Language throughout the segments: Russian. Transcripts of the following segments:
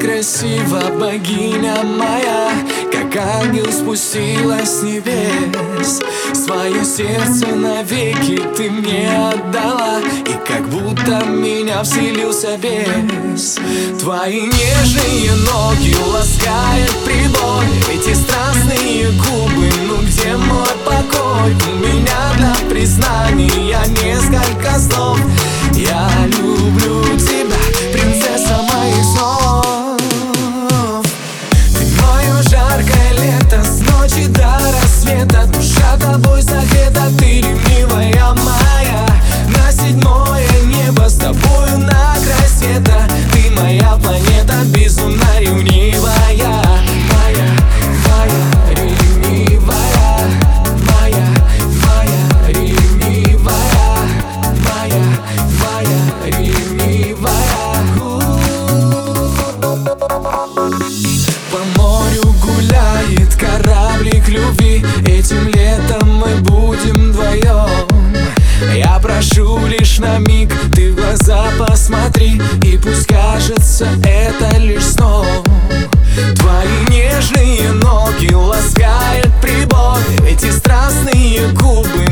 красива, богиня моя Как ангел спустилась с небес. Свое сердце навеки ты мне отдала И как будто меня вселился бес. Твои нежные ноги любви. Этим летом мы будем вдвоем. Я прошу лишь на миг, ты в глаза посмотри. И пусть кажется это лишь сном. Твои нежные ноги ласкают прибой Эти страстные губы,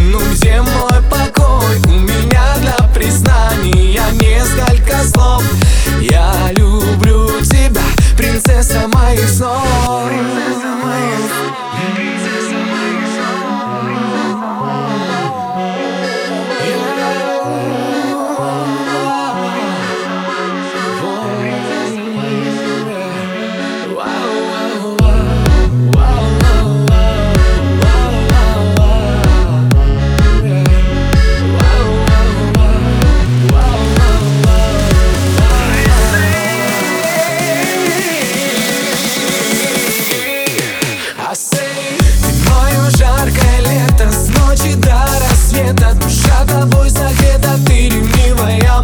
За тобой закрыта ты, моя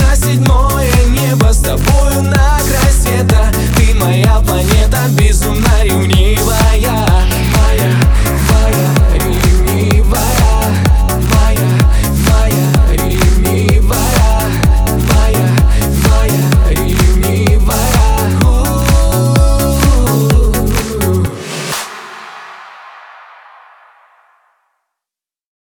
На седьмое небо с тобою на красе.